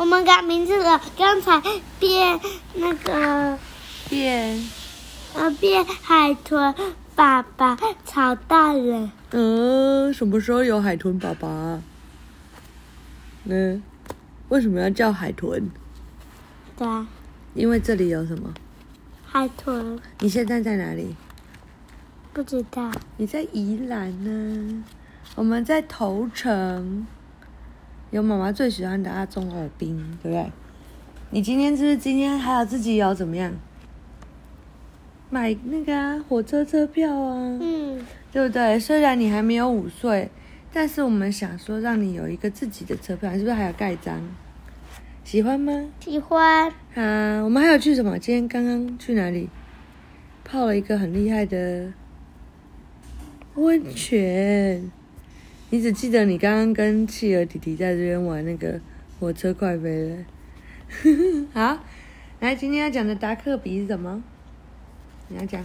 我们改名字了。刚才变那个变，呃，变海豚爸爸吵大人。嗯，什么时候有海豚爸爸？嗯，为什么要叫海豚？对啊。因为这里有什么？海豚。你现在在哪里？不知道。你在宜兰呢。我们在头城。有妈妈最喜欢的阿中耳冰，对不对？你今天是不是今天还有自己有怎么样？买那个啊，火车车票啊，嗯，对不对？虽然你还没有五岁，但是我们想说让你有一个自己的车票，你是不是还有盖章？喜欢吗？喜欢。啊，我们还有去什么？今天刚刚去哪里？泡了一个很厉害的温泉。你只记得你刚刚跟企鹅弟弟在这边玩那个火车快飞了。好，来，今天要讲的达克比是什么？你要讲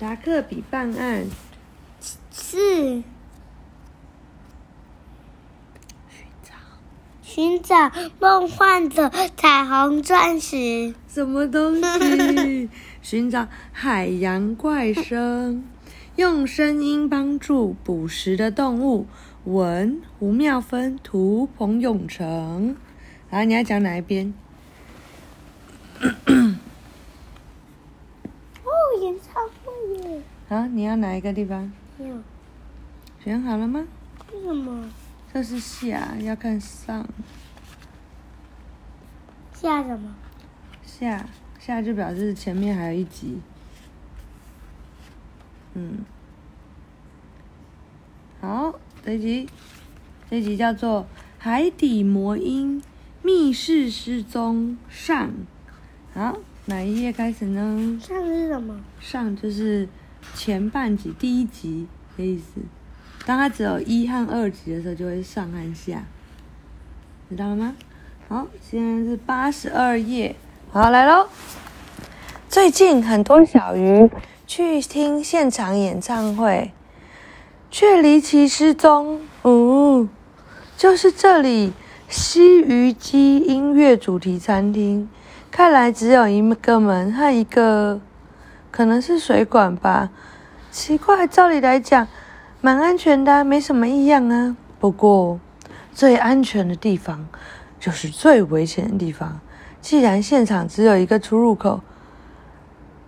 达克比办案是寻找寻找梦幻的彩虹钻石。什么东西？寻找海洋怪声。用声音帮助捕食的动物。文胡妙芬，图彭永成。好，你要讲哪一边？哦，演唱会耶！好，你要哪一个地方？有。选好了吗？为什么？这是下，要看上。下什么？下下就表示前面还有一集。嗯，好，这一集，这一集叫做《海底魔音密室失踪上》。好，哪一页开始呢？上是什么？上就是前半集第一集的意思。当它只有一和二集的时候，就会上和下，知道了吗？好，现在是八十二页。好，来喽。最近很多小鱼。去听现场演唱会，却离奇失踪。哦，就是这里，西鱼姬音乐主题餐厅。看来只有一个门和一个，可能是水管吧。奇怪，照理来讲，蛮安全的，没什么异样啊。不过，最安全的地方，就是最危险的地方。既然现场只有一个出入口。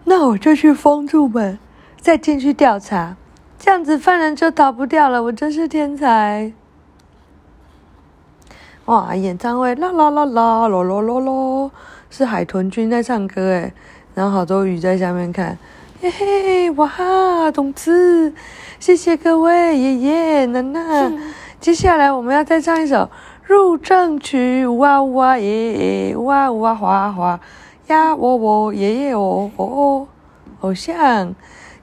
那我就去封住门再进去调查。这样子犯人就逃不掉了我真是天才。哇演唱会啦啦啦啦咯咯咯喽是海豚君在唱歌诶然后好多鱼在下面看。嘿嘿哇哈同志谢谢各位爷爷奶奶。接下来我们要再唱一首入正曲哇呜哇耶耶哇呜哇哇哇呀，我我爷爷哦哦哦，偶像，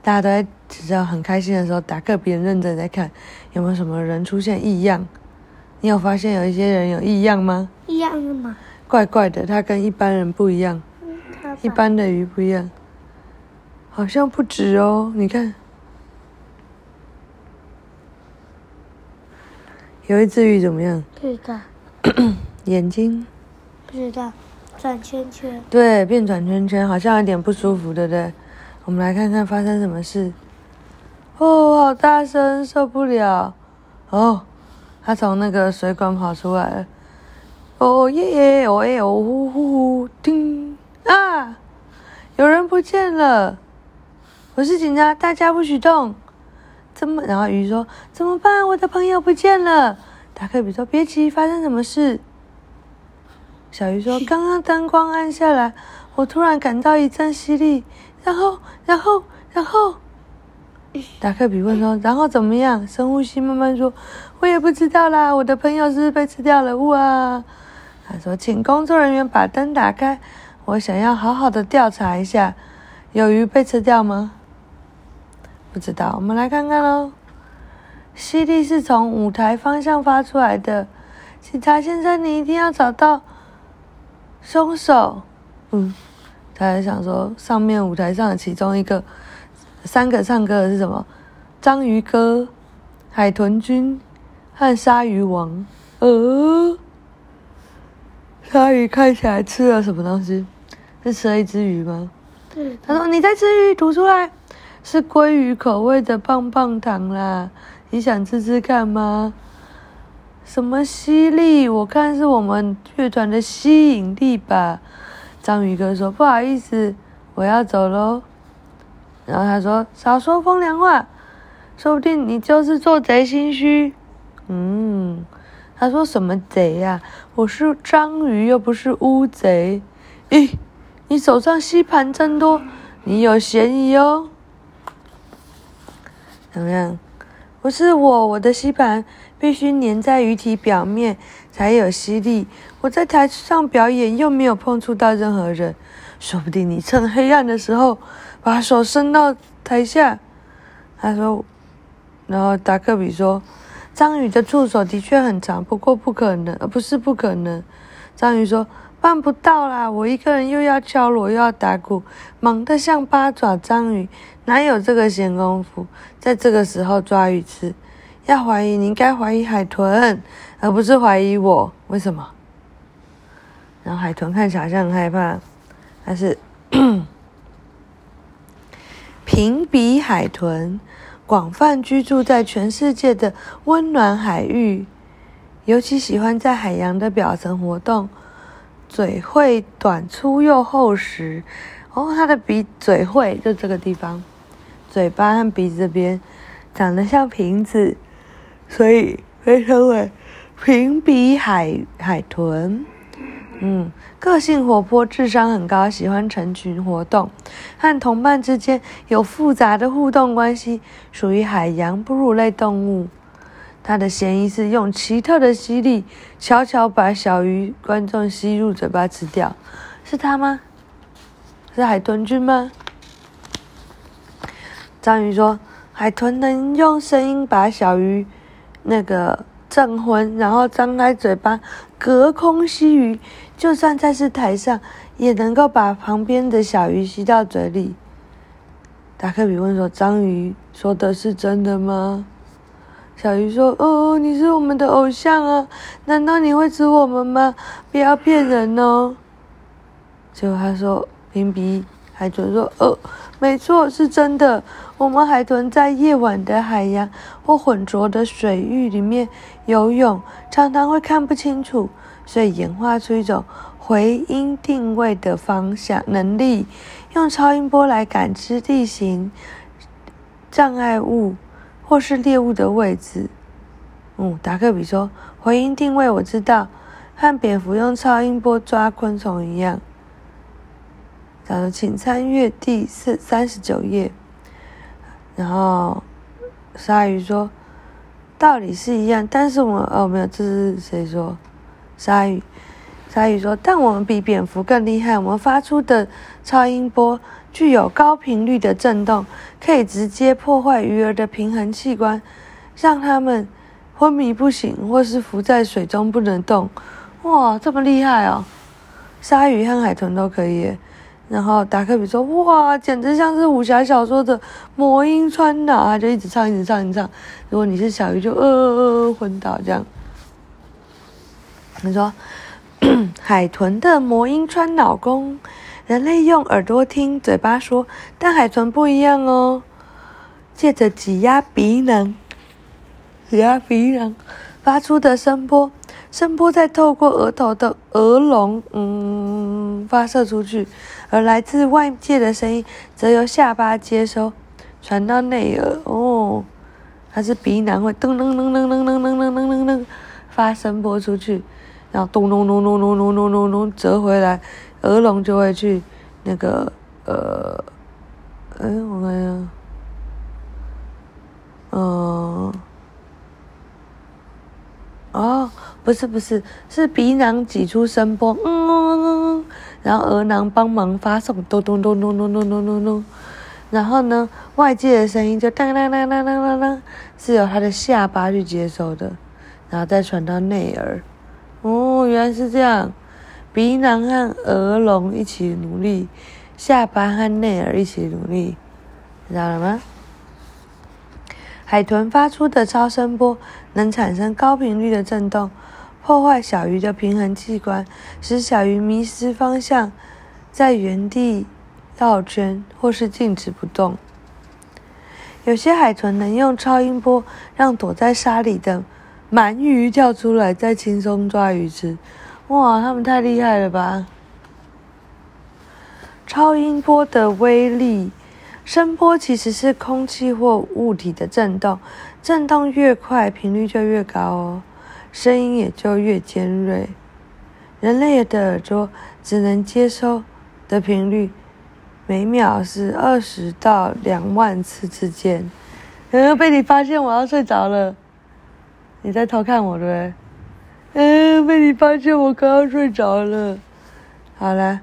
大家都在知道很开心的时候，打个别人认真在看有没有什么人出现异样。你有发现有一些人有异样吗？异样的吗？怪怪的，他跟一般人不一样，一般的鱼不一样，好像不止哦。你看，有一只鱼怎么样？不知道。眼睛？不知道。转圈圈，对，变转圈圈，好像有点不舒服，对不对？我们来看看发生什么事。哦，好大声，受不了！哦，他从那个水管跑出来了。哦耶耶，哦耶哦呼呼呼，叮啊！有人不见了，我是警察，大家不许动。怎么？然后鱼说：“怎么办？我的朋友不见了。”达克比说：“别急，发生什么事？”小鱼说：“刚刚灯光暗下来，我突然感到一阵吸力，然后，然后，然后。”达克比问说：“然后怎么样？”深呼吸，慢慢说：“我也不知道啦，我的朋友是不是被吃掉了？”哇！他说：“请工作人员把灯打开，我想要好好的调查一下，有鱼被吃掉吗？”不知道，我们来看看喽。吸力是从舞台方向发出来的，警察先生，你一定要找到。凶手，嗯，他还想说，上面舞台上的其中一个，三个唱歌的是什么？章鱼哥、海豚君和鲨鱼王。呃，鲨鱼看起来吃了什么东西？是吃了一只鱼吗？对。他说：“你在吃鱼，吐出来。”是鲑鱼口味的棒棒糖啦，你想吃吃看吗？什么吸力？我看是我们乐团的吸引力吧。章鱼哥说：“不好意思，我要走喽。”然后他说：“少说风凉话，说不定你就是做贼心虚。”嗯，他说：“什么贼呀？我是章鱼，又不是乌贼。”咦，你手上吸盘真多，你有嫌疑哦。怎么样？不是我，我的吸盘必须粘在鱼体表面才有吸力。我在台上表演又没有碰触到任何人，说不定你趁黑暗的时候把手伸到台下。他说，然后达克比说，章鱼的触手的确很长，不过不可能，不是不可能。章鱼说。办不到啦！我一个人又要敲锣又要打鼓，忙得像八爪章鱼，哪有这个闲工夫在这个时候抓鱼吃？要怀疑，你应该怀疑海豚，而不是怀疑我。为什么？然后海豚看起来像很害怕，但是 平鼻海豚广泛居住在全世界的温暖海域，尤其喜欢在海洋的表层活动。嘴喙短粗又厚实，哦，它的鼻嘴喙就这个地方，嘴巴和鼻子这边长得像瓶子，所以被称为平鼻海海豚。嗯，个性活泼，智商很高，喜欢成群活动，和同伴之间有复杂的互动关系，属于海洋哺乳类动物。他的嫌疑是用奇特的吸力，悄悄把小鱼观众吸入嘴巴吃掉，是他吗？是海豚君吗？章鱼说：“海豚能用声音把小鱼那个震昏，然后张开嘴巴隔空吸鱼，就算在是台上，也能够把旁边的小鱼吸到嘴里。”达克比问说：“章鱼说的是真的吗？”小鱼说：“哦，你是我们的偶像啊！难道你会吃我们吗？不要骗人哦！”结果他说：“平鼻海豚说，哦，没错，是真的。我们海豚在夜晚的海洋或浑浊的水域里面游泳，常常会看不清楚，所以演化出一种回音定位的方向能力，用超音波来感知地形障碍物。”或是猎物的位置，嗯，达克比说，回音定位我知道，和蝙蝠用超音波抓昆虫一样。他说，请参阅第四三十九页。然后鲨鱼说，道理是一样，但是我哦没有，这是谁说？鲨鱼，鲨鱼说，但我们比蝙蝠更厉害，我们发出的超音波。具有高频率的震动，可以直接破坏鱼儿的平衡器官，让它们昏迷不醒，或是浮在水中不能动。哇，这么厉害哦！鲨鱼和海豚都可以。然后达克比说：“哇，简直像是武侠小说的魔音穿脑，他就一直唱，一直唱，一直唱。如果你是小鱼就，就呃呃呃昏倒这样。”他说：“ 海豚的魔音穿脑功。”人类用耳朵听，嘴巴说，但海豚不一样哦。借着挤压鼻囊，挤压鼻囊发出的声波，声波再透过额头的额隆，嗯，发射出去，而来自外界的声音则由下巴接收，传到内耳。哦，它是鼻囊会噔噔噔噔噔噔噔噔噔噔发声波出去，然后咚咚咚咚咚咚咚咚咚折回来。耳聋就会去那个呃，哎，我看一下，嗯，哦，不是不是，是鼻囊挤出声波，嗯，然后额囊帮忙发送，咚咚咚咚咚咚咚咚咚，然后呢，外界的声音就当当当当当当当，是由他的下巴去接收的，然后再传到内耳。原来是这样。鼻囊和额隆一起努力，下巴和内耳一起努力，知道了吗？海豚发出的超声波能产生高频率的震动，破坏小鱼的平衡器官，使小鱼迷失方向，在原地绕圈或是静止不动。有些海豚能用超音波让躲在沙里的鳗鱼跳出来，再轻松抓鱼吃。哇，他们太厉害了吧！超音波的威力，声波其实是空气或物体的震动，震动越快，频率就越高哦。声音也就越尖锐。人类的耳朵只能接收的频率每秒是二十到两万次之间。嗯，被你发现我要睡着了，你在偷看我对不对？嗯，被你发现我刚要睡着了。好了，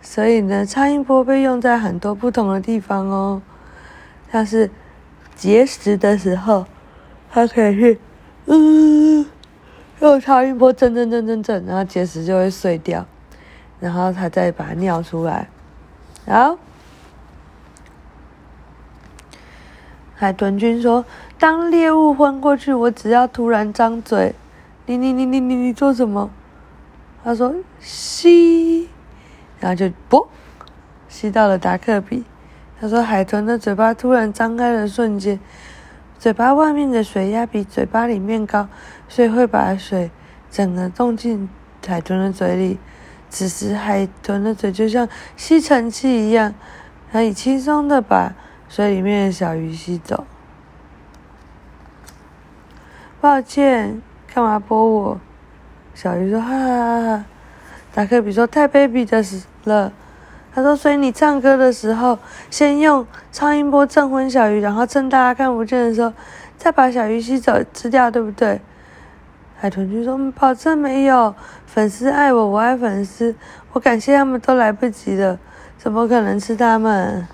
所以呢，超音波被用在很多不同的地方哦，像是节食的时候，它可以去嗯。用超音波震震震震震，然后结石就会碎掉，然后它再把它尿出来。然海豚君说：“当猎物昏过去，我只要突然张嘴，你你你你你你做什么？”他说：“吸。”然后就啵，吸到了达克比。他说：“海豚的嘴巴突然张开的瞬间。”嘴巴外面的水压比嘴巴里面高，所以会把水整个冻进海豚的嘴里。此时，海豚的嘴就像吸尘器一样，可以轻松的把水里面的小鱼吸走。抱歉，干嘛拨我？小鱼说：“哈哈哈哈。”达克比说：“太卑鄙的死了。”他说：“所以你唱歌的时候，先用超音波震昏小鱼，然后趁大家看不见的时候，再把小鱼吸走吃掉，对不对？”海豚君说：“保证没有，粉丝爱我，我爱粉丝，我感谢他们都来不及了，怎么可能吃他们？”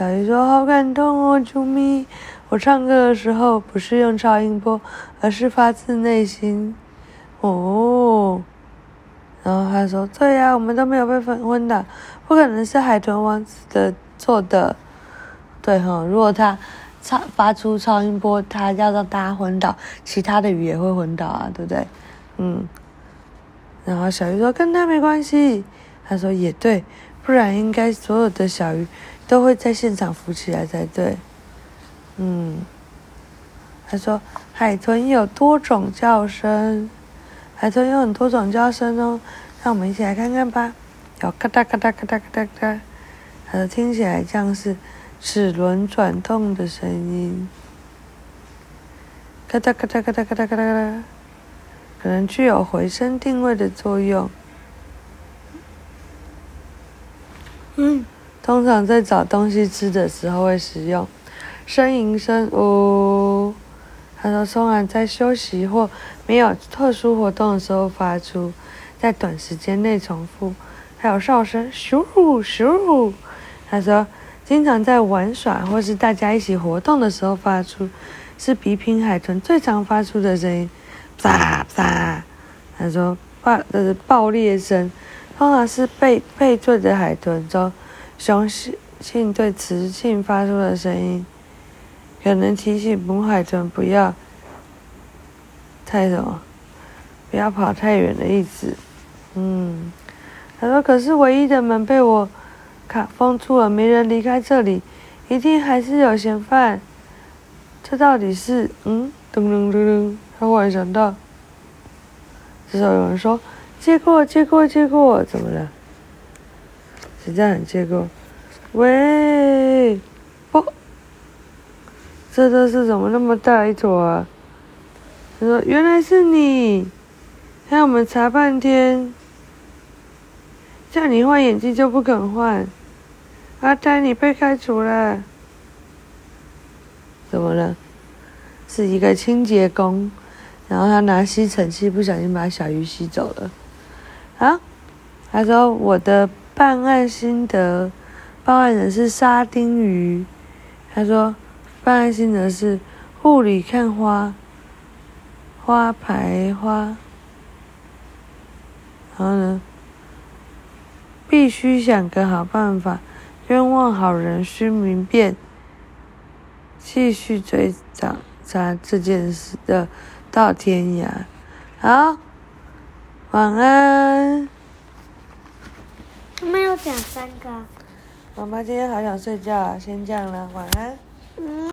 小鱼说：“好感动哦，啾咪！我唱歌的时候不是用超音波，而是发自内心。”哦。然后他说：“对呀，我们都没有被粉昏的，不可能是海豚王子的做的。对哈，如果他超发出超音波，他要让大家昏倒，其他的鱼也会昏倒啊，对不对？嗯。然后小鱼说跟他没关系。他说也对，不然应该所有的小鱼都会在现场浮起来才对。嗯。他说海豚有多种叫声。”海豚有很多种叫声哦，让我们一起来看看吧。有咔哒咔哒咔哒咔哒咔，它的听起来像是齿轮转动的声音。咔哒咔哒咔哒咔哒咔哒，可能具有回声定位的作用。嗯，通常在找东西吃的时候会使用。呻吟声哦。他说：“松然在休息或没有特殊活动的时候发出，在短时间内重复。还有哨声，咻咻。”他说：“经常在玩耍或是大家一起活动的时候发出，是比拼海豚最常发出的声音。”啪啪。他说：“爆，这是爆裂声，通常是被背对着海豚中雄性对雌性发出的声音。”可能提醒母海豚不要太什么，不要跑太远的意思。嗯，他说：“可是唯一的门被我卡封住了，没人离开这里，一定还是有嫌犯。这到底是……嗯，噔噔噔噔。”他忽然想到，至少有人说：“借过，借过，借过，怎么了？谁在喊借过？喂？”不这都是怎么那么大一坨啊？他说：“原来是你，害我们查半天，叫你换眼镜就不肯换。阿呆，你被开除了。怎么了？是一个清洁工，然后他拿吸尘器不小心把小鱼吸走了。啊？他说我的办案心得，报案人是沙丁鱼。他说。”办案心得是雾里看花，花牌花，然后呢，必须想个好办法，冤枉好人须明辨，继续追查查这件事的到天涯。好，晚安。他们有讲三个。妈妈今天好想睡觉啊，先这样了，晚安。嗯。